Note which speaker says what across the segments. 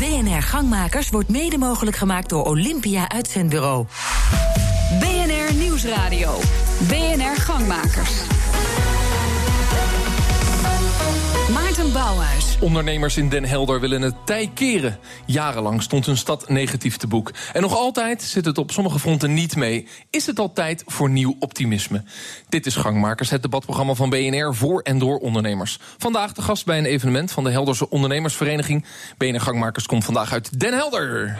Speaker 1: BNR Gangmakers wordt mede mogelijk gemaakt door Olympia Uitzendbureau.
Speaker 2: BNR Nieuwsradio. BNR Gangmakers. Bouwhuis.
Speaker 3: Ondernemers in Den Helder willen het tij keren. Jarenlang stond hun stad negatief te boek. En nog altijd zit het op sommige fronten niet mee. Is het al tijd voor nieuw optimisme? Dit is Gangmakers, het debatprogramma van BNR voor en door ondernemers. Vandaag de gast bij een evenement van de Helderse Ondernemersvereniging. BNR Gangmakers komt vandaag uit Den Helder.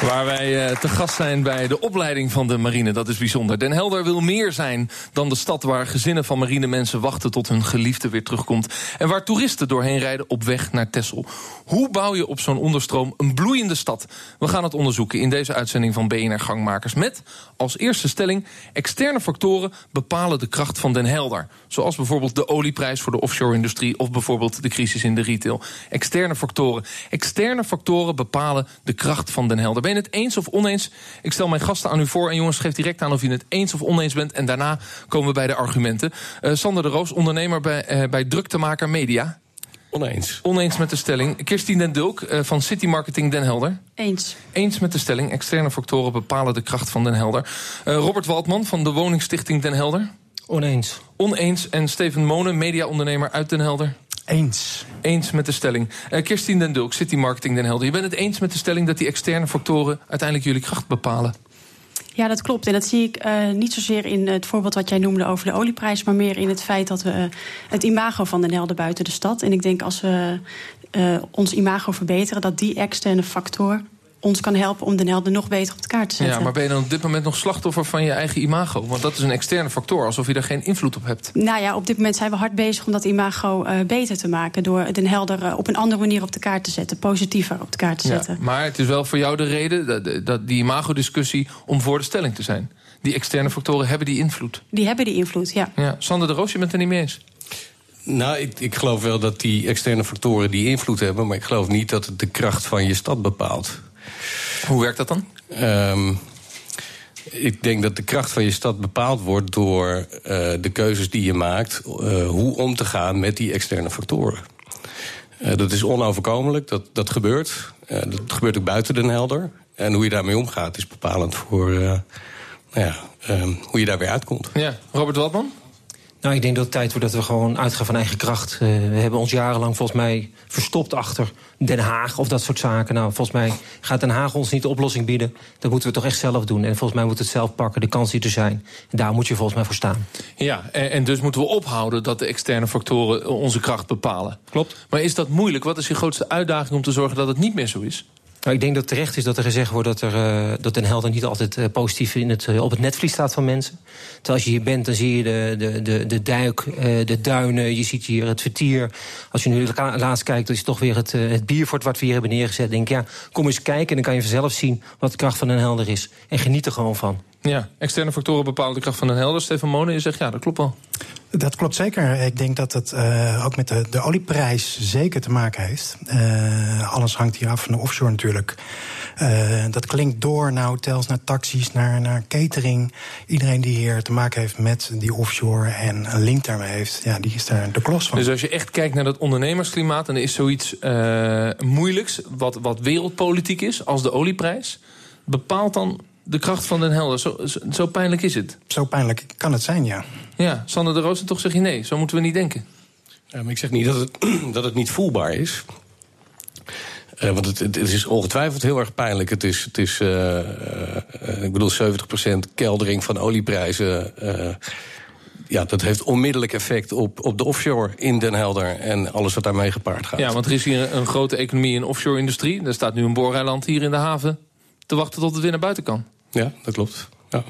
Speaker 3: Waar wij uh, te gast zijn bij de opleiding van de marine. Dat is bijzonder. Den Helder wil meer zijn dan de stad waar gezinnen van marinemensen wachten tot hun geliefde weer terugkomt. En waar toeristen doorheen rijden op weg naar Texel. Hoe bouw je op zo'n onderstroom een bloeiende stad? We gaan het onderzoeken in deze uitzending van BNR Gangmakers. Met als eerste stelling: externe factoren bepalen de kracht van Den Helder. Zoals bijvoorbeeld de olieprijs voor de offshore-industrie of bijvoorbeeld de crisis in de retail. Externe factoren. Externe factoren bepalen de kracht van Den Helder. Ben je het eens of oneens? Ik stel mijn gasten aan u voor en jongens, geef direct aan of je het eens of oneens bent. En daarna komen we bij de argumenten. Uh, Sander de Roos, ondernemer bij, uh, bij Druktemaker Media.
Speaker 4: Oneens.
Speaker 3: Oneens met de stelling. Kirstien den Dulk uh, van City Marketing Den Helder.
Speaker 5: Eens.
Speaker 3: Eens met de stelling. Externe factoren bepalen de kracht van Den Helder. Uh, Robert Waldman van de Woningstichting Den Helder.
Speaker 6: Oneens.
Speaker 3: Oneens. En Steven Monen, mediaondernemer uit Den Helder.
Speaker 7: Eens.
Speaker 3: Eens met de stelling. Uh, Kirstien den Dulk, City Marketing Den Helder. Je bent het eens met de stelling dat die externe factoren uiteindelijk jullie kracht bepalen?
Speaker 5: Ja, dat klopt. En dat zie ik uh, niet zozeer in het voorbeeld wat jij noemde over de olieprijs, maar meer in het feit dat we uh, het imago van Den Helder buiten de stad. En ik denk als we uh, ons imago verbeteren, dat die externe factor ons kan helpen om Den Helder nog beter op de kaart te zetten.
Speaker 3: Ja, maar ben je dan op dit moment nog slachtoffer van je eigen imago? Want dat is een externe factor, alsof je daar geen invloed op hebt.
Speaker 5: Nou ja, op dit moment zijn we hard bezig om dat imago uh, beter te maken. Door Den Helder uh, op een andere manier op de kaart te zetten. Positiever op de kaart te zetten.
Speaker 3: Ja, maar het is wel voor jou de reden, dat, dat die imago-discussie, om voor de stelling te zijn. Die externe factoren hebben die invloed.
Speaker 5: Die hebben die invloed, ja.
Speaker 3: ja. Sander de Roos, je bent het er niet mee eens?
Speaker 4: Nou, ik, ik geloof wel dat die externe factoren die invloed hebben... maar ik geloof niet dat het de kracht van je stad bepaalt.
Speaker 3: Hoe werkt dat dan?
Speaker 4: Um, ik denk dat de kracht van je stad bepaald wordt door uh, de keuzes die je maakt, uh, hoe om te gaan met die externe factoren. Uh, dat is onoverkomelijk, dat, dat gebeurt. dat gebeurt ook buiten Den Helder. En hoe je daarmee omgaat is bepalend voor nou ja, um, hoe je daar weer uitkomt.
Speaker 3: Ja, Robert Waldman?
Speaker 6: Nou, ik denk dat het tijd wordt dat we gewoon uitgaan van eigen kracht. Uh, we hebben ons jarenlang volgens mij verstopt achter Den Haag of dat soort zaken. Nou, volgens mij gaat Den Haag ons niet de oplossing bieden. Dat moeten we toch echt zelf doen. En volgens mij moeten we het zelf pakken, de kans die er zijn. En daar moet je volgens mij voor staan.
Speaker 3: Ja, en, en dus moeten we ophouden dat de externe factoren onze kracht bepalen.
Speaker 6: Klopt.
Speaker 3: Maar is dat moeilijk? Wat is je grootste uitdaging om te zorgen dat het niet meer zo is?
Speaker 6: Nou, ik denk dat terecht is dat er gezegd wordt dat, er, uh, dat Den Helder niet altijd uh, positief in het, uh, op het netvlies staat van mensen. Terwijl als je hier bent, dan zie je de, de, de, de duik, de duinen, je ziet hier het vertier. Als je nu laatst kijkt, dan is toch weer het, het bierfort wat we hier hebben neergezet. Denk ja, kom eens kijken en dan kan je vanzelf zien wat de kracht van Den Helder is. En geniet er gewoon van.
Speaker 3: Ja, externe factoren bepalen de kracht van Den Helder. Stefan Monen, je zegt ja, dat klopt wel.
Speaker 7: Dat klopt zeker. Ik denk dat het uh, ook met de, de olieprijs zeker te maken heeft. Uh, alles hangt hier af van de offshore natuurlijk. Uh, dat klinkt door naar hotels, naar taxis, naar, naar catering. Iedereen die hier te maken heeft met die offshore en een link daarmee heeft, ja, die is daar de klos van.
Speaker 3: Dus als je echt kijkt naar dat ondernemersklimaat, dan is zoiets moeilijks, wat, wat wereldpolitiek is, als de olieprijs, bepaalt dan de kracht van Den Helder. Zo, zo, pijnlijk is het.
Speaker 7: Zo pijnlijk kan het zijn, ja.
Speaker 3: Ja, Sander de Roos, toch zeg je nee. Zo moeten we niet denken.
Speaker 4: Ja, maar ik zeg niet dat het, dat het niet voelbaar is. Uh, want het, het, is ongetwijfeld heel erg pijnlijk. Het is, het is uh, uh, ik bedoel, 70% keldering van olieprijzen. ja, dat heeft onmiddellijk effect op, op de offshore in Den Helder en alles wat daarmee gepaard gaat.
Speaker 3: Ja, want er is hier een grote economie in offshore-industrie. Er staat nu een booreiland hier in de haven te wachten tot het weer naar buiten kan.
Speaker 4: Ja, dat klopt. Ja.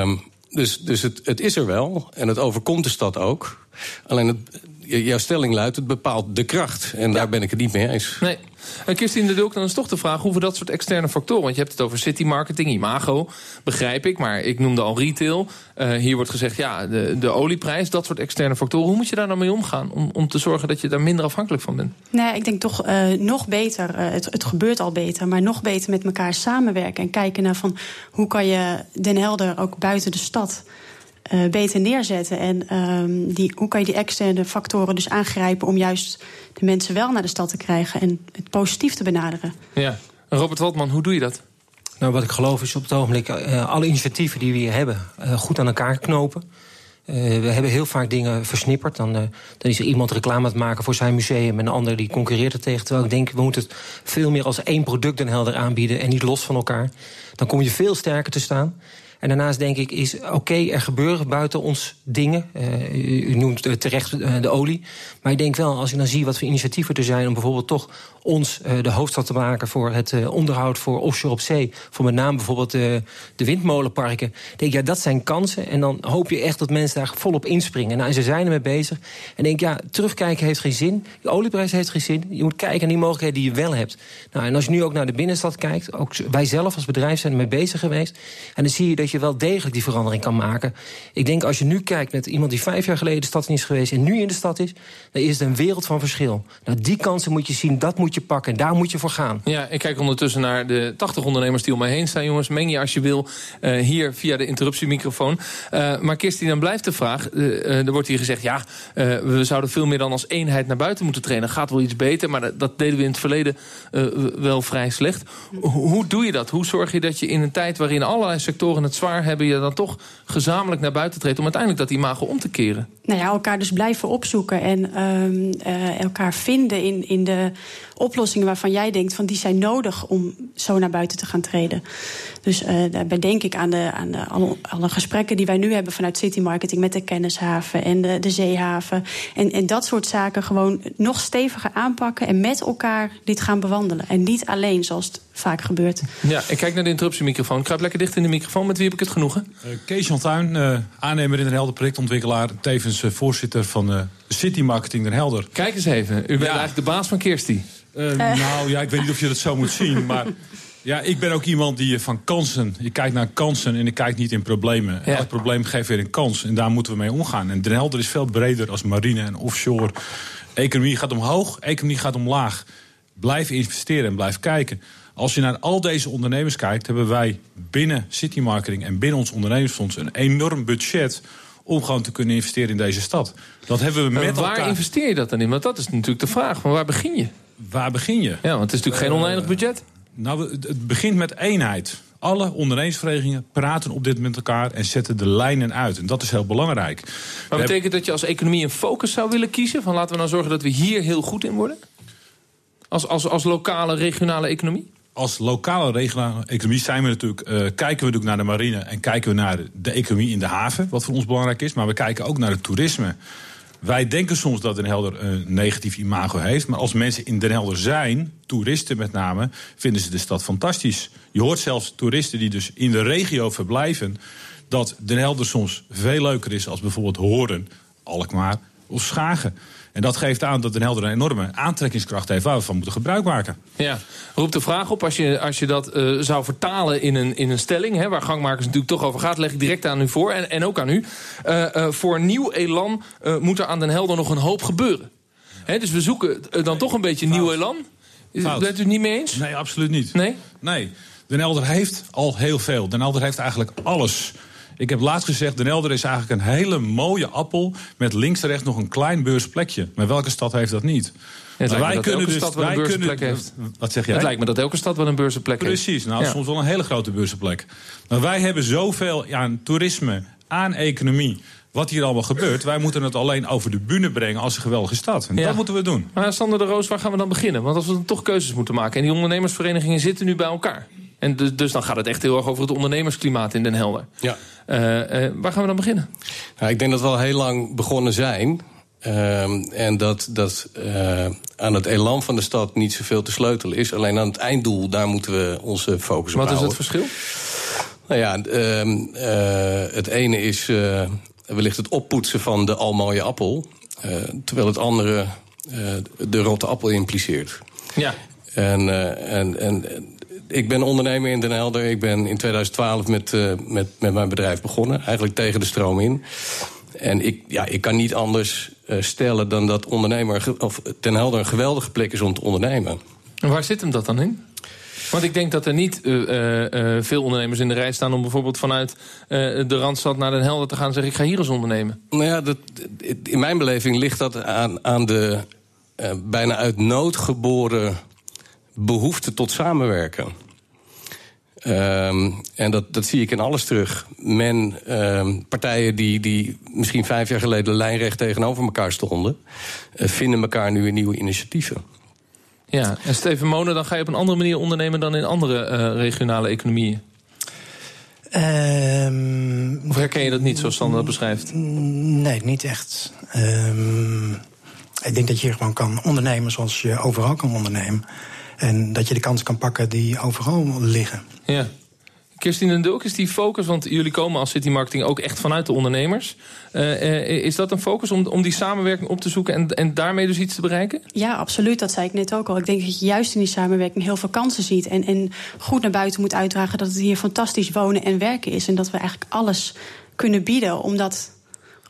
Speaker 4: Um, dus dus het, het is er wel en het overkomt de stad ook. Alleen het, jouw stelling luidt, het bepaalt de kracht. En ja. daar ben ik het niet mee eens.
Speaker 3: Nee. En Kirstien de Dulk, dan is toch de vraag hoe we dat soort externe factoren... want je hebt het over city marketing, imago, begrijp ik... maar ik noemde al retail. Uh, hier wordt gezegd, ja, de, de olieprijs, dat soort externe factoren. Hoe moet je daar nou mee omgaan om, om te zorgen dat je daar minder afhankelijk van bent?
Speaker 5: Nee, ik denk toch uh, nog beter, uh, het, het gebeurt al beter... maar nog beter met elkaar samenwerken en kijken naar van... hoe kan je Den Helder ook buiten de stad... uh, beter neerzetten. En um, die, hoe kan je die externe factoren dus aangrijpen om juist de mensen wel naar de stad te krijgen en het positief te benaderen?
Speaker 3: Ja, Robert Waldman, hoe doe je dat?
Speaker 6: Nou, wat ik geloof is op het ogenblik uh, alle initiatieven die we hier hebben uh, goed aan elkaar knopen. Uh, we hebben heel vaak dingen versnipperd. Dan, uh, dan is er iemand reclame aan het maken voor zijn museum... en een ander die concurreert er tegen. Terwijl ik denk, we moeten het veel meer als één product Den Helder aanbieden... en niet los van elkaar. Dan kom je veel sterker te staan. En daarnaast denk ik, is oké, er gebeuren buiten ons dingen. Uh, u, noemt terecht uh, de olie. Maar ik denk wel, als ik dan zie wat voor initiatieven er zijn... om bijvoorbeeld toch ons de hoofdstad te maken... voor het onderhoud voor offshore op zee. Voor met name bijvoorbeeld de windmolenparken. denk ja, dat zijn kansen. En dan hoop je echt dat mensen daar volop inspringen. Nou, en ze zijn ermee bezig. En denk ja, terugkijken heeft geen zin. De olieprijs heeft geen zin. Je moet kijken naar die mogelijkheden die je wel hebt. Nou, en als je nu ook naar de binnenstad kijkt... ook wij zelf als bedrijf zijn ermee bezig geweest. En dan zie je dat je wel degelijk die verandering kan maken. Ik denk als je nu kijkt met iemand die vijf jaar geleden de stad in is geweest... en nu in de stad is, dan is het een wereld van verschil. Nou, die kansen moet je zien, dat moet je pakken en daar moet je voor gaan.
Speaker 3: Ja, ik kijk ondertussen naar de 80 ondernemers die om mij heen staan. Jongens, meng je als je wil uh, hier via de interruptiemicrofoon. Uh, maar Kirstie, dan blijft de vraag. Uh, er wordt hier gezegd, ja, we zouden veel meer dan als eenheid naar buiten moeten trainen. Gaat wel iets beter, maar dat, dat deden we in het verleden wel vrij slecht. Hoe doe je dat? Hoe zorg je dat je in een tijd waarin allerlei sectoren het zwaar hebben... je dan toch gezamenlijk naar buiten treedt... om uiteindelijk dat imago om te keren?
Speaker 5: Nou ja, elkaar dus blijven opzoeken en um, elkaar vinden in, in de oplossingen waarvan jij denkt van die zijn nodig om zo naar buiten te gaan treden. Dus uh, daarbij denk ik aan, de, aan de, alle, alle gesprekken die wij nu hebben vanuit City Marketing met de kennishaven en de, de zeehaven. En, en dat soort zaken gewoon nog steviger aanpakken en met elkaar dit gaan bewandelen. En niet alleen zoals het vaak gebeurt.
Speaker 3: Ja, ik kijk naar de interruptiemicrofoon. Kruip lekker dicht in de microfoon. Met wie heb ik het genoegen?
Speaker 8: Uh, Kees Jan Tuin, uh, aannemer in Den Helder, projectontwikkelaar. Tevens uh, voorzitter van City Marketing Den Helder.
Speaker 3: Kijk eens even. U bent ja. eigenlijk de baas van Kirstie.
Speaker 8: Uh, nou ja, ik weet niet of je dat zo moet zien. Maar ja, ik ben ook iemand die van kansen... Je kijkt naar kansen en ik kijk niet in problemen. Ja. Elk probleem geeft weer een kans en daar moeten we mee omgaan. En Den Helder is veel breder als marine en offshore. Economie gaat omhoog, economie gaat omlaag. Blijf investeren en blijf kijken. Als je naar al deze ondernemers kijkt... hebben wij binnen City Marketing en binnen ons ondernemersfonds... een enorm budget om gewoon te kunnen investeren in deze stad. Dat hebben we met
Speaker 3: maar waar
Speaker 8: elkaar...
Speaker 3: investeer je dat dan in? Want dat is natuurlijk de vraag. Maar waar begin je?
Speaker 8: Waar begin je?
Speaker 3: Ja, want het is natuurlijk geen oneindig budget.
Speaker 8: Nou, het begint met eenheid. Alle ondernemingsverenigingen praten op dit met elkaar en zetten de lijnen uit. En dat is heel belangrijk.
Speaker 3: Maar we betekent dat je als economie een focus zou willen kiezen? Van laten we nou zorgen dat we hier heel goed in worden? Als, als, als lokale, regionale economie?
Speaker 8: als lokale regionale economie zijn we natuurlijk, uh, kijken we natuurlijk naar de marine en kijken we naar de, economie in de haven, wat voor ons belangrijk is. Maar we kijken ook naar het toerisme. Wij denken soms dat Den Helder een negatief imago heeft. Maar als mensen in Den Helder zijn, toeristen met name, vinden ze de stad fantastisch. Je hoort zelfs toeristen die dus in de regio verblijven, dat Den Helder soms veel leuker is als bijvoorbeeld Horen, Alkmaar of Schagen. En dat geeft aan dat Den Helder een enorme aantrekkingskracht heeft waar we van moeten gebruik maken.
Speaker 3: Ja, roept de vraag op als je, als je dat uh, zou vertalen in een, in een stelling, hè, waar gangmakers natuurlijk toch over gaat, leg ik direct aan u voor en, en ook aan u. Uh, uh, voor nieuw elan moet er aan Den Helder nog een hoop gebeuren. Hè, dus we zoeken dan toch een beetje Fout. nieuw elan. Fout. Bent u het niet mee eens?
Speaker 8: Nee, absoluut niet.
Speaker 3: Nee?
Speaker 8: Nee. Den Helder heeft al heel veel. Den Helder heeft eigenlijk alles. Ik heb laatst gezegd, Den Helder is eigenlijk een hele mooie appel... met links en rechts nog een klein beursplekje. Maar welke stad heeft dat niet?
Speaker 3: Ja, het wij kunnen dus, stad wel een beurzenplek kunnen, heeft.
Speaker 8: Wat zeg jij?
Speaker 3: Het lijkt me dat elke stad wel een
Speaker 8: Precies,
Speaker 3: heeft.
Speaker 8: Precies, nou ja. soms wel een hele grote beurzenplek. Maar wij hebben zoveel aan toerisme, aan economie wat hier allemaal gebeurt. Wij moeten het alleen over de bühne brengen als een geweldige stad. En ja. dat moeten we doen.
Speaker 3: Maar Sander de Roos, waar gaan we dan beginnen? Want als we dan toch keuzes moeten maken... en die ondernemersverenigingen zitten nu bij elkaar... En dus, dus, dan gaat het echt heel erg over het ondernemersklimaat in Den Helder.
Speaker 4: Ja.
Speaker 3: Uh, uh, waar gaan we dan beginnen?
Speaker 4: Nou, ik denk dat we al heel lang begonnen zijn. Uh, en dat, dat uh, aan het elan van de stad niet zoveel te sleutelen is. Alleen aan het einddoel, daar moeten we onze focus op houden.
Speaker 3: Wat is het verschil?
Speaker 4: Nou ja, ehm, het ene is wellicht het oppoetsen van de al mooie appel. terwijl het andere de rotte appel impliceert.
Speaker 3: Ja.
Speaker 4: En, en, en ik ben ondernemer in Den Helder. Ik ben in 2012 met, uh, met, met mijn bedrijf begonnen. Eigenlijk tegen de stroom in. En ik, ja, ik kan niet anders uh, stellen dan dat ondernemer, of Den Helder een geweldige plek is om te ondernemen.
Speaker 3: En waar zit hem dat dan in? Want ik denk dat er niet uh, uh, veel ondernemers in de rij staan... om bijvoorbeeld vanuit de Randstad naar Den Helder te gaan en zeggen... ik ga hier eens ondernemen.
Speaker 4: Nou ja, dat, in mijn beleving ligt dat aan, aan de bijna uit nood geboren behoefte tot samenwerken. Um, en dat, dat zie ik in alles terug. Men, um, partijen die, die misschien vijf jaar geleden lijnrecht tegenover elkaar stonden, uh, vinden elkaar nu in nieuwe initiatieven.
Speaker 3: Ja, en Steven Monen, dan ga je op een andere manier ondernemen dan in andere uh, regionale economieën. Um, of herken je dat niet zoals Sander dat beschrijft?
Speaker 7: Nee, niet echt. ik denk dat je gewoon kan ondernemen zoals je overal kan ondernemen. En dat je de kansen kan pakken die overal liggen.
Speaker 3: Ja. Kirstine en Dulk, is die focus, want jullie komen als City Marketing ook echt vanuit de ondernemers. Uh, is dat een focus om, om die samenwerking op te zoeken en, en daarmee dus iets te bereiken?
Speaker 5: Ja, absoluut. Dat zei ik net ook al. Ik denk dat je juist in die samenwerking heel veel kansen ziet. En, en goed naar buiten moet uitdragen dat het hier fantastisch wonen en werken is. En dat we eigenlijk alles kunnen bieden, omdat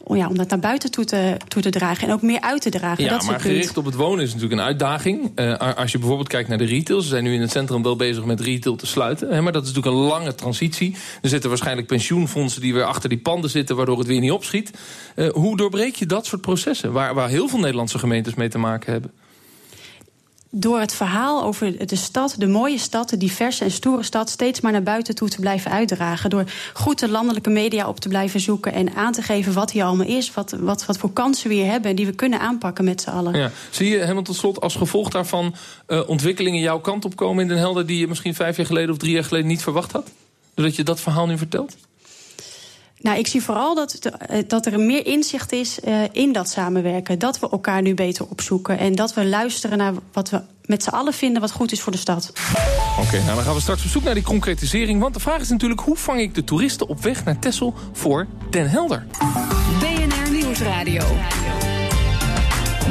Speaker 5: om, ja, om dat naar buiten toe te, toe te dragen en ook meer uit te dragen.
Speaker 3: Ja,
Speaker 5: dat
Speaker 3: maar gericht op het wonen is natuurlijk een uitdaging. Uh, als je bijvoorbeeld kijkt naar de retail, ze zijn nu in het centrum wel bezig met retail te sluiten. Hè, maar dat is natuurlijk een lange transitie. Er zitten waarschijnlijk pensioenfondsen die weer achter die panden zitten, waardoor het weer niet opschiet. Uh, hoe doorbreek je dat soort processen, waar, waar heel veel Nederlandse gemeentes mee te maken hebben?
Speaker 5: Door het verhaal over de stad, de mooie stad, de diverse en stoere stad, steeds maar naar buiten toe te blijven uitdragen. Door goed de landelijke media op te blijven zoeken en aan te geven wat hier allemaal is, wat, wat, wat voor kansen we hier hebben en die we kunnen aanpakken met z'n allen.
Speaker 3: Ja. Zie je helemaal tot slot als gevolg daarvan uh, ontwikkelingen jouw kant op komen in Den Helder die je misschien vijf jaar geleden of drie jaar geleden niet verwacht had? Doordat je dat verhaal nu vertelt?
Speaker 5: Nou, ik zie vooral dat, eh, dat er meer inzicht is uh, in dat samenwerken. Dat we elkaar nu beter opzoeken. En dat we luisteren naar wat we met z'n allen vinden wat goed is voor de stad.
Speaker 3: Oké, nou dan gaan we straks op zoek naar die concretisering. Want de vraag is natuurlijk, hoe vang ik de toeristen op weg naar Texel voor Den Helder?
Speaker 2: BNR Nieuwsradio.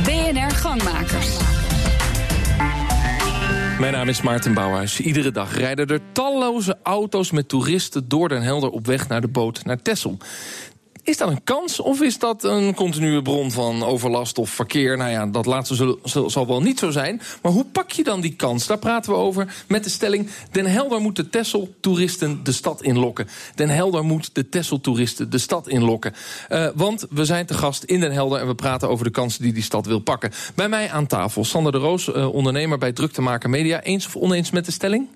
Speaker 2: BNR Gangmakers.
Speaker 3: Mijn naam is Maarten Bouwhuis. Iedere dag rijden er talloze auto's met toeristen door Den Helder op weg naar de boot naar Texel. Is dat een kans of is dat een continue bron van overlast of verkeer? Nou ja, dat laatste zal, zal, wel niet zo zijn. Maar hoe pak je dan die kans? Daar praten we over met de stelling... Den Helder moet de Tessel-toeristen de stad inlokken. Den Helder moet de Tessel-toeristen de stad inlokken. Uh, want we zijn te gast in Den Helder... en we praten over de kansen die die stad wil pakken. Bij mij aan tafel Sander de Roos, uh, ondernemer bij Druktemaker Media. Eens of oneens met de stelling?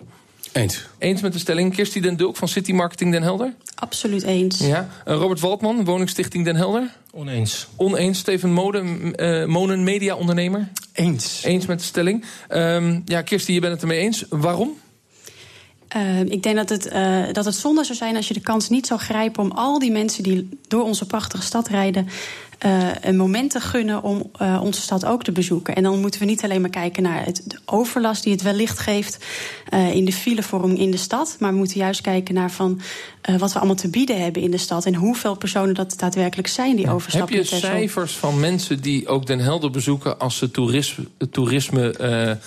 Speaker 4: Eens.
Speaker 3: Eens met de stelling. Kirstie den Dulk van City Marketing Den Helder?
Speaker 5: Absoluut eens.
Speaker 3: Ja. Uh, Robert Waldman, Woningstichting Den Helder?
Speaker 6: Oneens.
Speaker 3: Oneens. Steven Moden, uh, Monen, media-ondernemer?
Speaker 7: Eens.
Speaker 3: Eens met de stelling. Um, ja, Kirstie, je bent het ermee eens. Waarom?
Speaker 5: Uh, ik denk dat het, uh, dat het zonde zou zijn als je de kans niet zou grijpen om al die mensen die door onze prachtige stad rijden. Uh, een moment te gunnen om uh, onze stad ook te bezoeken. En dan moeten we niet alleen maar kijken naar het, de overlast die het wellicht geeft uh, in de filevorming in de stad. Maar we moeten juist kijken naar van, wat we allemaal te bieden hebben in de stad. En hoeveel personen dat daadwerkelijk zijn die overstappen.
Speaker 3: Heb je cijfers van mensen die ook Den Helder bezoeken als ze toerisme, toerisme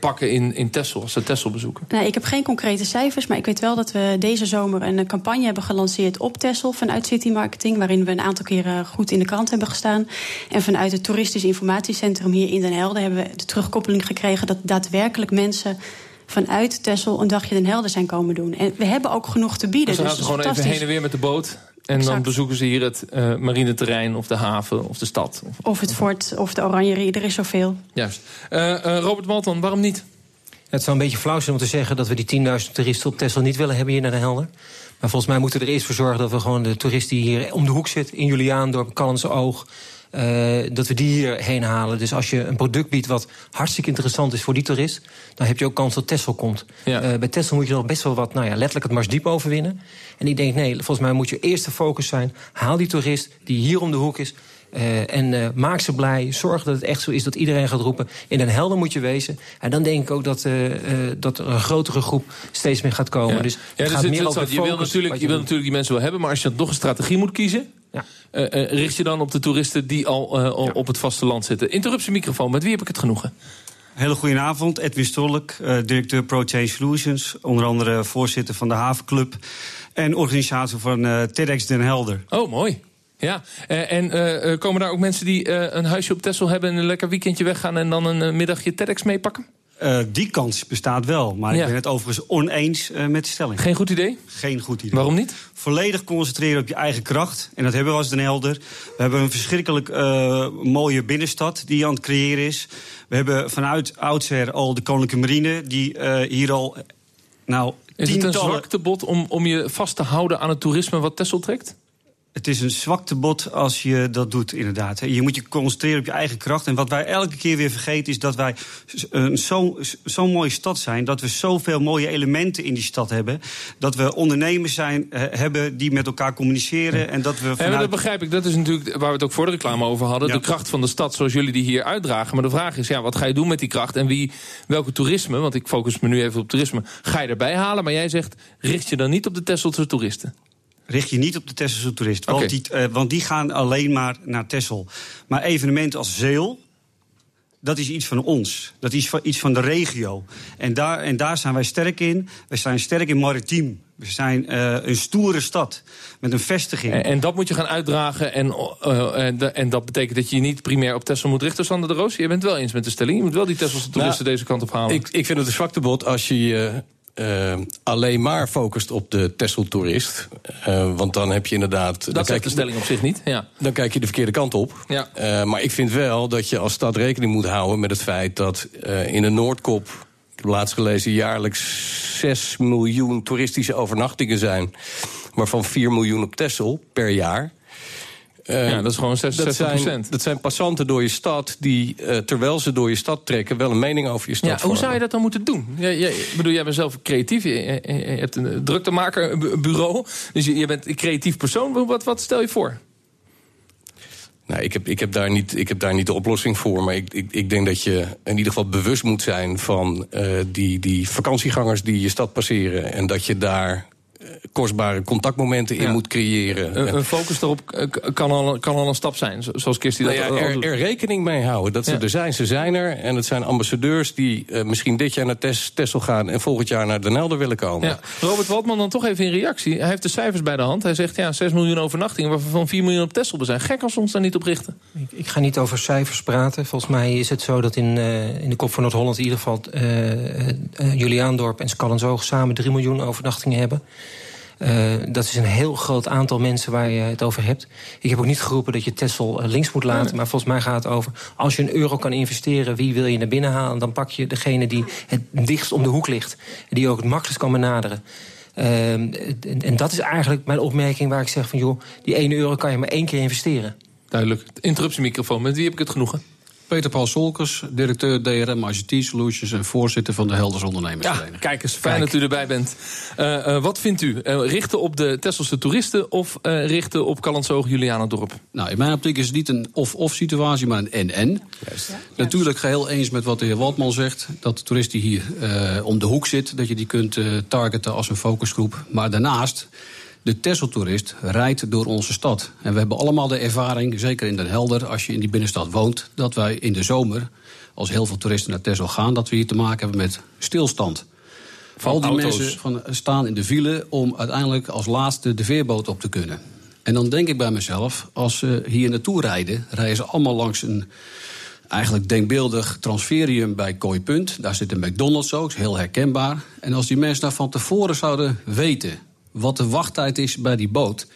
Speaker 3: pakken in, in Texel, als ze Texel bezoeken?
Speaker 5: Nou, ik heb geen concrete cijfers, maar ik weet wel dat we deze zomer een campagne hebben gelanceerd op Texel vanuit City Marketing. Waarin we een aantal keren goed in in de krant hebben gestaan. En vanuit het Toeristisch Informatiecentrum hier in Den Helder hebben we de terugkoppeling gekregen dat daadwerkelijk mensen vanuit Texel een dagje Den Helder zijn komen doen. En we hebben ook genoeg te bieden.
Speaker 3: Dus ze gaan dus gewoon even heen en weer met de boot. En exact. dan bezoeken ze hier het uh, marineterrein of de haven of de stad.
Speaker 5: Of, of het fort of de oranjerie, er is zoveel.
Speaker 3: Juist. Uh, uh, Robert Malton, waarom niet?
Speaker 6: Het zou een beetje flauw zijn om te zeggen dat we die 10.000 toeristen op Texel niet willen hebben hier naar Den Helder. Maar volgens mij moeten we er eerst voor zorgen dat we gewoon de toerist die hier om de hoek zit, in Juliaandorp, Callense Oog, uh, dat we die hierheen halen. Dus als je een product biedt wat hartstikke interessant is voor die toerist, dan heb je ook kans dat Tesla komt. Ja. Uh, bij Tesla moet je nog best wel wat, nou ja, letterlijk het Marsdiep overwinnen. En ik denk, nee, volgens mij moet je eerst de focus zijn. Haal die toerist die hier om de hoek is. Uh, en uh, maak ze blij. Zorg dat het echt zo is dat iedereen gaat roepen. In Den Helder moet je wezen. En dan denk ik ook dat, uh, dat er een grotere groep steeds meer gaat komen.
Speaker 3: Ja.
Speaker 6: Dus,
Speaker 3: ja, dus het, het, het, je, wil natuurlijk, je, je wil natuurlijk die mensen wel hebben. Maar als je nog een strategie moet kiezen... Ja. richt je dan op de toeristen die al ja. op het vasteland zitten. Interruptie microfoon. Met wie heb ik het genoegen?
Speaker 9: Hele goede avond. Edwin Stolk, directeur ProChange Solutions. Onder andere voorzitter van de Havenclub. En organisator van TEDx Den Helder.
Speaker 3: Oh, mooi. Ja, en uh, komen daar ook mensen die uh, een huisje op Texel hebben... en een lekker weekendje weggaan en dan een uh, middagje TEDx meepakken?
Speaker 9: Die kans bestaat wel. Maar
Speaker 3: Ja.
Speaker 9: ik ben het overigens oneens met de stelling.
Speaker 3: Geen goed idee?
Speaker 9: Geen goed idee.
Speaker 3: Waarom niet?
Speaker 9: Volledig concentreren op je eigen kracht. En dat hebben we als Den Helder. We hebben een verschrikkelijk mooie binnenstad die aan het creëren is. We hebben vanuit oudsher al de Koninklijke Marine... die hier al nou,
Speaker 3: Is het een
Speaker 9: tientallen...
Speaker 3: zwaktebod om, om je vast te houden aan het toerisme wat Texel trekt?
Speaker 9: Het is een zwaktebod als je dat doet, inderdaad. Je moet je concentreren op je eigen kracht. En wat wij elke keer weer vergeten is dat wij zo'n zo, mooie stad zijn. Dat we zoveel mooie elementen in die stad hebben. Dat we ondernemers zijn, eh, hebben die met elkaar communiceren. En dat we
Speaker 3: Ja,
Speaker 9: vanuit...
Speaker 3: maar dat begrijp ik. Dat is natuurlijk waar we het ook voor de reclame over hadden.
Speaker 9: Ja.
Speaker 3: De kracht van de stad zoals jullie die hier uitdragen. Maar de vraag is, ja, wat ga je doen met die kracht? En wie, welke toerisme, want ik focus me nu even op toerisme... ga je erbij halen? Maar jij zegt, richt je dan niet op de Tesselse toeristen?
Speaker 9: Richt je niet op de Tesselse toerist. Want, die, eh, want die gaan alleen maar naar Tessel. Maar evenementen als Zeel, dat is iets van ons. Dat is van- iets van de regio. En daar, en daar zijn wij sterk in. We zijn sterk in maritiem. We zijn eh, een stoere stad met een vestiging.
Speaker 3: En, en dat moet je gaan uitdragen. En, eh, en, dat betekent dat je je niet primair op Texel moet richten, Sander de Roos. Je bent het wel eens met de stelling. Je moet wel die Tesselse toeristen deze kant op halen.
Speaker 4: Ik, ik vind het een zwaktebod als je eh, alleen maar focust op de Texel-toerist. Eh, want dan heb je inderdaad... dan
Speaker 3: dat
Speaker 4: kijk
Speaker 3: zegt de stelling op zich niet. Ja.
Speaker 4: Dan kijk je de verkeerde kant op.
Speaker 3: Ja.
Speaker 4: Eh, maar ik vind wel dat je als stad rekening moet houden met het feit dat in de Noordkop, ik heb laatst gelezen, jaarlijks 6 miljoen toeristische overnachtingen zijn. Waarvan 4 miljoen op Texel per jaar. Eh,
Speaker 3: Ja, dat is gewoon 66
Speaker 4: dat zijn, dat zijn passanten door je stad die, eh, terwijl ze door je stad trekken, wel een mening over je stad
Speaker 3: Ja, hoe zou je dat dan moeten doen? Ik bedoel, jij bent zelf creatief. Je, je- je hebt een druktemakerbureau. Dus je, je bent een creatief persoon. Wat, wat stel je voor?
Speaker 4: Nou, ik heb, ik, heb daar niet, ik heb daar niet de oplossing voor. Maar ik, ik, ik denk dat je in ieder geval bewust moet zijn van eh, die, die vakantiegangers die je stad passeren. En dat je daar eh, kostbare contactmomenten in
Speaker 3: Ja.
Speaker 4: moet creëren.
Speaker 3: Een,
Speaker 4: En-
Speaker 3: een focus daarop eh, kan al, kan al een stap zijn. zo- Zoals Kirsty
Speaker 4: nou
Speaker 3: dat
Speaker 4: ja,
Speaker 3: al
Speaker 4: er, er rekening mee houden dat ze
Speaker 3: Ja.
Speaker 4: er zijn. Ze zijn er. En het zijn ambassadeurs die eh, misschien dit jaar naar Tes- Texel gaan... en volgend jaar naar Den Helder willen komen.
Speaker 3: Ja. Robert Waldman dan toch even in reactie. Hij heeft de cijfers bij de hand. Hij zegt ja, 6 miljoen overnachtingen, waarvan 4 miljoen op Texel zijn. Gek als we ons daar niet op richten.
Speaker 6: Ik, ik ga niet over cijfers praten. Volgens mij is het zo dat in, eh, in de kop van Noord-Holland... in ieder geval eh eh, eh, Juliaandorp en Skallenzoog samen 3 miljoen overnachtingen hebben. Eh, dat is een heel groot aantal mensen waar je het over hebt. Ik heb ook niet geroepen dat je Texel eh, links moet laten. Maar volgens mij gaat het over... als je een euro kan investeren, wie wil je naar binnen halen... dan pak je degene die het dichtst om de hoek ligt. Die je ook het makkelijkst kan benaderen. Ehm, en, en dat is eigenlijk mijn opmerking waar ik zeg van... joh, die 1 euro kan je maar één keer investeren.
Speaker 3: Duidelijk. Interruptiemicrofoon. Met wie heb ik het genoegen?
Speaker 10: Peter Paul Solkers, directeur DRM ICT Solutions en voorzitter van de Helders
Speaker 3: Ja,
Speaker 10: Ondernemersvereniging.
Speaker 3: kijk eens, fijn
Speaker 10: Kijk.
Speaker 3: dat u erbij bent. Eh, eh, wat vindt u? Eh, richten op de Tesselse toeristen of eh, richten op Callandsoog, Julianendorp?
Speaker 10: Nou, in mijn optiek is het niet een of-of situatie, maar een en-en. Natuurlijk geheel eens met wat de heer Waldman zegt. Dat de toerist die hier eh, om de hoek zit, dat je die kunt eh, targeten als een focusgroep. Maar daarnaast, de Texel-toerist rijdt door onze stad. En we hebben allemaal de ervaring, zeker in Den Helder, als je in die binnenstad woont, dat wij in de zomer, als heel veel toeristen naar Texel gaan, dat we hier te maken hebben met stilstand.
Speaker 3: Van
Speaker 10: Al die
Speaker 3: auto's.
Speaker 10: mensen van, staan in de file om uiteindelijk als laatste de veerboot op te kunnen. En dan denk ik bij mezelf, als ze hier naartoe rijden, rijden ze allemaal langs een eigenlijk denkbeeldig transferium bij Kooipunt. Daar zit een McDonald's ook, is heel herkenbaar. En als die mensen daar van tevoren zouden weten wat de wachttijd is bij die boot.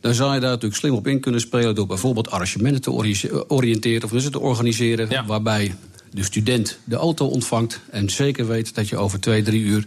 Speaker 10: Dan zou je daar natuurlijk slim op in kunnen spelen door bijvoorbeeld arrangementen te ori- oriënteren of dus te organiseren. Waarbij de student de auto ontvangt en zeker weet dat je over twee, drie uur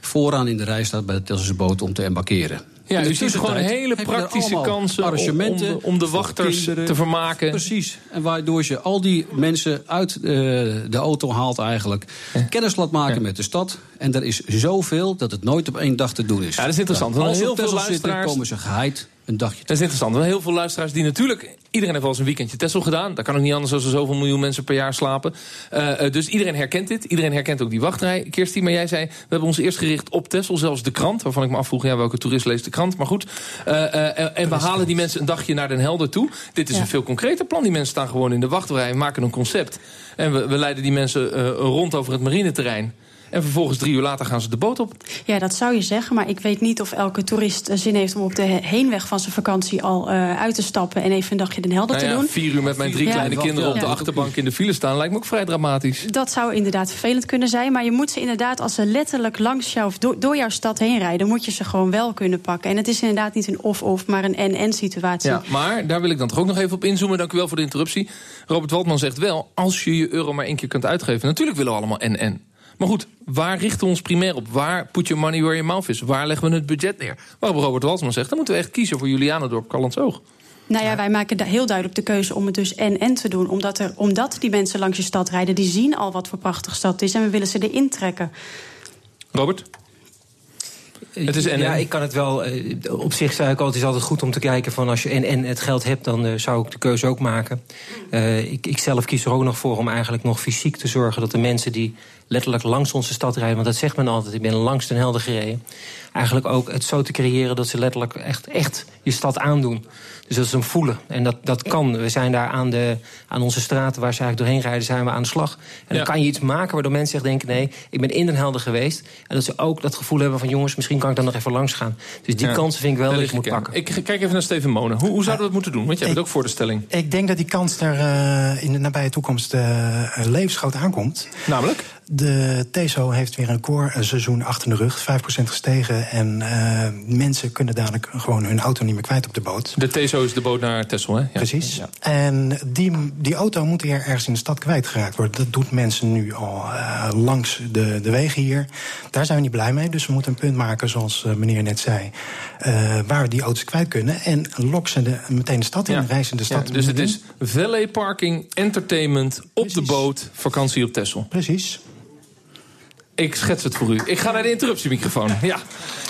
Speaker 10: vooraan in de rij staat bij de Telselse boot om te embarkeren.
Speaker 3: Ja,
Speaker 10: de
Speaker 3: u ziet gewoon hele praktische kansen om-
Speaker 10: arrangementen
Speaker 3: om de- om de
Speaker 10: voor
Speaker 3: wachters
Speaker 10: kinderen.
Speaker 3: te vermaken.
Speaker 10: Precies. En waardoor je al die mensen uit eh, de auto haalt eigenlijk. Kennis laat maken met de stad. En er is zoveel dat het nooit op één dag te doen is.
Speaker 3: Ja, dat is interessant, want
Speaker 10: Als
Speaker 3: heel veel
Speaker 10: zitten,
Speaker 3: luisteraars-
Speaker 10: komen ze geheid een dagje
Speaker 3: Dat is interessant. Want heel veel luisteraars die natuurlijk... Iedereen heeft wel eens een weekendje Texel gedaan. Dat kan ook niet anders als er zoveel miljoen mensen per jaar slapen. Eh, eh, dus iedereen herkent dit. Iedereen herkent ook die wachtrij. Kirstie, maar jij zei... We hebben ons eerst gericht op Texel. Zelfs de krant. Waarvan ik me afvroeg, ja, welke toerist leest de krant? Maar goed. Eh, en- en we halen die mensen een dagje naar Den Helder toe. Dit is
Speaker 5: Ja.
Speaker 3: een veel concreter plan. Die mensen staan gewoon in de wachtrij. Maken een concept. En we, we leiden die mensen rond over het marineterrein. En vervolgens drie uur later gaan ze de boot op.
Speaker 5: Ja, dat zou je zeggen. Maar ik weet niet of elke toerist eh, zin heeft om op de heenweg van zijn vakantie al uh, uit te stappen en even een dagje Den Helder
Speaker 3: nou
Speaker 5: te
Speaker 3: ja,
Speaker 5: doen.
Speaker 3: Vier uur met mijn drie
Speaker 5: Ja.
Speaker 3: kleine kinderen op de achterbank in de file staan lijkt me ook vrij dramatisch.
Speaker 5: Dat zou inderdaad vervelend kunnen zijn. Maar je moet ze inderdaad, als ze letterlijk langs jou of door, door jouw stad heen rijden, moet je ze gewoon wel kunnen pakken. En het is inderdaad niet een of-of, maar een en-en situatie.
Speaker 3: Ja, maar daar wil ik dan toch ook nog even op inzoomen. Dank u wel voor de interruptie. Robert Waldman zegt wel, als je je euro maar één keer kunt uitgeven... natuurlijk willen we allemaal en-en. Maar goed, waar richten we ons primair op? Waar put your money where your mouth is? Waar leggen we het budget neer? Waarop Robert Waldman zegt, dan moeten we echt kiezen voor Julianendorp, Callandsoog.
Speaker 5: Nou ja, wij maken heel duidelijk de keuze om het dus en-en te doen. Omdat, er, omdat die mensen langs je stad rijden, die zien al wat voor prachtig stad het is. En we willen ze erin trekken.
Speaker 3: Robert? Het is en-en.
Speaker 6: Ja, ik kan het wel. eh, Op zich zou ik altijd, het is altijd goed om te kijken van als je en, en het geld hebt, dan eh, zou ik de keuze ook maken. Eh, ik, ik zelf kies er ook nog voor om eigenlijk nog fysiek te zorgen dat de mensen die letterlijk langs onze stad rijden, want dat zegt men altijd, ik ben langs Den Helder gereden. Eigenlijk ook het zo te creëren dat ze letterlijk echt, echt je stad aandoen. Dus dat ze hem voelen. En dat, dat kan. We zijn daar aan, de, aan onze straten waar ze eigenlijk doorheen rijden, zijn we aan de slag. En dan kan je iets maken waardoor mensen echt denken: nee, ik ben in Den Helder geweest. En dat ze ook dat gevoel hebben van: jongens, misschien kan ik dan nog even langs gaan. Dus die
Speaker 3: Ja.
Speaker 6: kansen vind ik wel
Speaker 3: Daar
Speaker 6: dat je moet
Speaker 3: ik aan.
Speaker 6: pakken.
Speaker 3: Ik kijk even naar Steven Monen. Hoe, hoe zouden we het moeten doen? Want jij bent
Speaker 7: Ik-
Speaker 3: ook voor de stelling.
Speaker 7: Ik denk dat die kans er eh, in de nabije toekomst eh, levensgroot aankomt.
Speaker 3: Namelijk?
Speaker 7: De TESO heeft weer een recordseizoen achter de rug, 5% gestegen. En eh, mensen kunnen dadelijk gewoon hun auto niet meer kwijt op de boot.
Speaker 3: De TESO is de boot naar Texel, hè? Ja.
Speaker 7: Precies.
Speaker 3: Ja.
Speaker 7: En die, die auto moet hier ergens in de stad kwijtgeraakt worden. Dat doet mensen nu al eh, langs de, de wegen hier. Daar zijn we niet blij mee. Dus we moeten een punt maken, zoals eh, meneer net zei... waar we die auto's kwijt kunnen. En lok ze de, meteen de stad in,
Speaker 3: Ja.
Speaker 7: reizen de stad
Speaker 3: dus het
Speaker 7: in.
Speaker 3: is valet parking, entertainment, op de boot, vakantie op Texel.
Speaker 7: Precies.
Speaker 3: Ik schets het voor u. Ik ga naar de interruptiemicrofoon. Ja,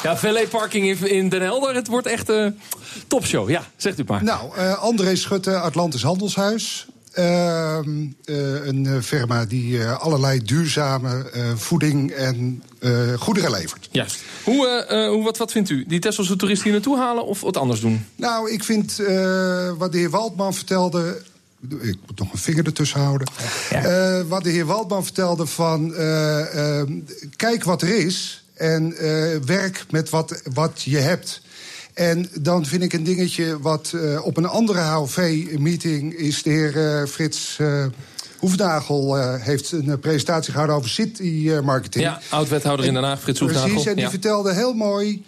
Speaker 3: ja valet parking in, in Den Helder. Het wordt echt een topshow. Ja, zegt u maar.
Speaker 11: Nou, eh, André Schutte, Atlantis Handelshuis. Ehm, eh, een eh, firma die eh, allerlei duurzame eh, voeding en eh, goederen levert.
Speaker 3: Juist. Hoe, eh, eh, hoe, wat, wat vindt u? Die Tesselse toeristen hier naartoe halen of wat anders doen?
Speaker 11: Nou, ik vind eh, wat de heer Waldman vertelde. Ik moet nog een vinger ertussen houden. Eh, wat de heer Waldman vertelde van. eh, eh, kijk wat er is. En eh, werk met wat, wat je hebt. En dan vind ik een dingetje wat eh, op een andere HOV-meeting is de heer eh, Frits. Hoefnagel eh, heeft een presentatie gehouden over city marketing.
Speaker 3: Ja, oud-wethouder in Den Haag, Frits Hoefnagel.
Speaker 11: Precies, en die
Speaker 3: Ja.
Speaker 11: vertelde heel mooi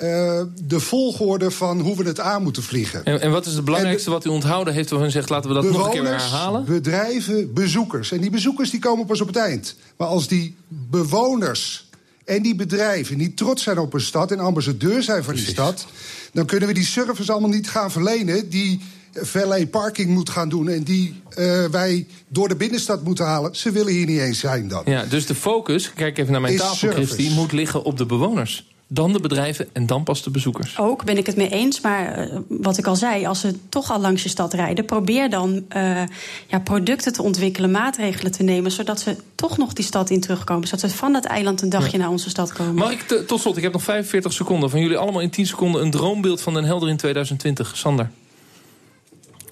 Speaker 11: eh, de volgorde van hoe we het aan moeten vliegen.
Speaker 3: En, en wat is het belangrijkste wat u onthouden heeft... waarvan u zegt, laten we dat nog een keer herhalen?
Speaker 11: bedrijven, bezoekers. En die bezoekers die komen pas op het eind. Maar als die bewoners en die bedrijven niet trots zijn op een stad... en ambassadeur zijn van die stad... dan kunnen we die service allemaal niet gaan verlenen... die valet parking moet gaan doen... en die eh, wij door de binnenstad moeten halen. Ze willen hier niet eens zijn dan.
Speaker 3: Ja, dus de focus, kijk even naar mijn
Speaker 11: Is
Speaker 3: tafel,
Speaker 11: service.
Speaker 3: Moet liggen op de bewoners. Dan de bedrijven en dan pas de bezoekers.
Speaker 5: Ook ben ik het mee eens, maar eh, wat ik al zei, als ze toch al langs je stad rijden, probeer dan eh, ja, producten te ontwikkelen, maatregelen te nemen, zodat ze toch nog die stad in terugkomen. Zodat ze van dat eiland een dagje naar onze stad komen.
Speaker 3: Mag ik te- tot slot, ik heb nog 45 seconden... van jullie allemaal in 10 seconden een droombeeld van Den Helder in 2020. Sander.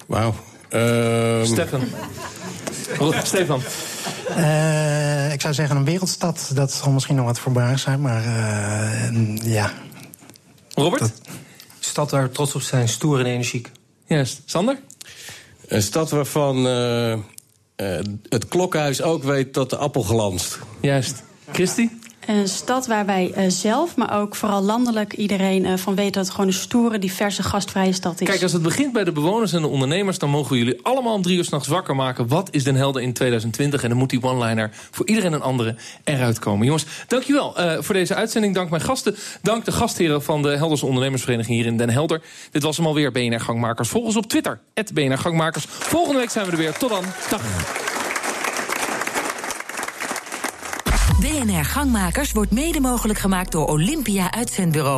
Speaker 4: Wauw. Ehm,
Speaker 3: Stefan. Stefan.
Speaker 7: Eh, ik zou zeggen een wereldstad. Dat zal misschien nog wat voorbarig zijn, maar eh, ja.
Speaker 3: Robert?
Speaker 6: Stad waar we trots op zijn, stoer en energiek.
Speaker 3: Juist. Sander?
Speaker 4: Een stad waarvan eh, eh, het klokhuis ook weet dat de appel glanst.
Speaker 3: Juist. Christy?
Speaker 5: Een stad waar wij eh, zelf, maar ook vooral landelijk iedereen eh, van weet dat het gewoon een stoere, diverse, gastvrije stad is.
Speaker 3: Kijk, als het begint bij de bewoners en de ondernemers... dan mogen we jullie allemaal om drie uur s'nachts wakker maken. Wat is Den Helder in 2020? En dan moet die one-liner voor iedereen en andere eruit komen. Jongens, dankjewel uh, voor deze uitzending. Dank mijn gasten. Dank de gastheren van de Helderse Ondernemersvereniging hier in Den Helder. Dit was hem alweer, BNR Gangmakers. Volg ons op Twitter, BNR Gangmakers. Volgende week zijn we er weer. Tot dan. Dag.
Speaker 1: BNR Gangmakers wordt mede mogelijk gemaakt door Olympia Uitzendbureau.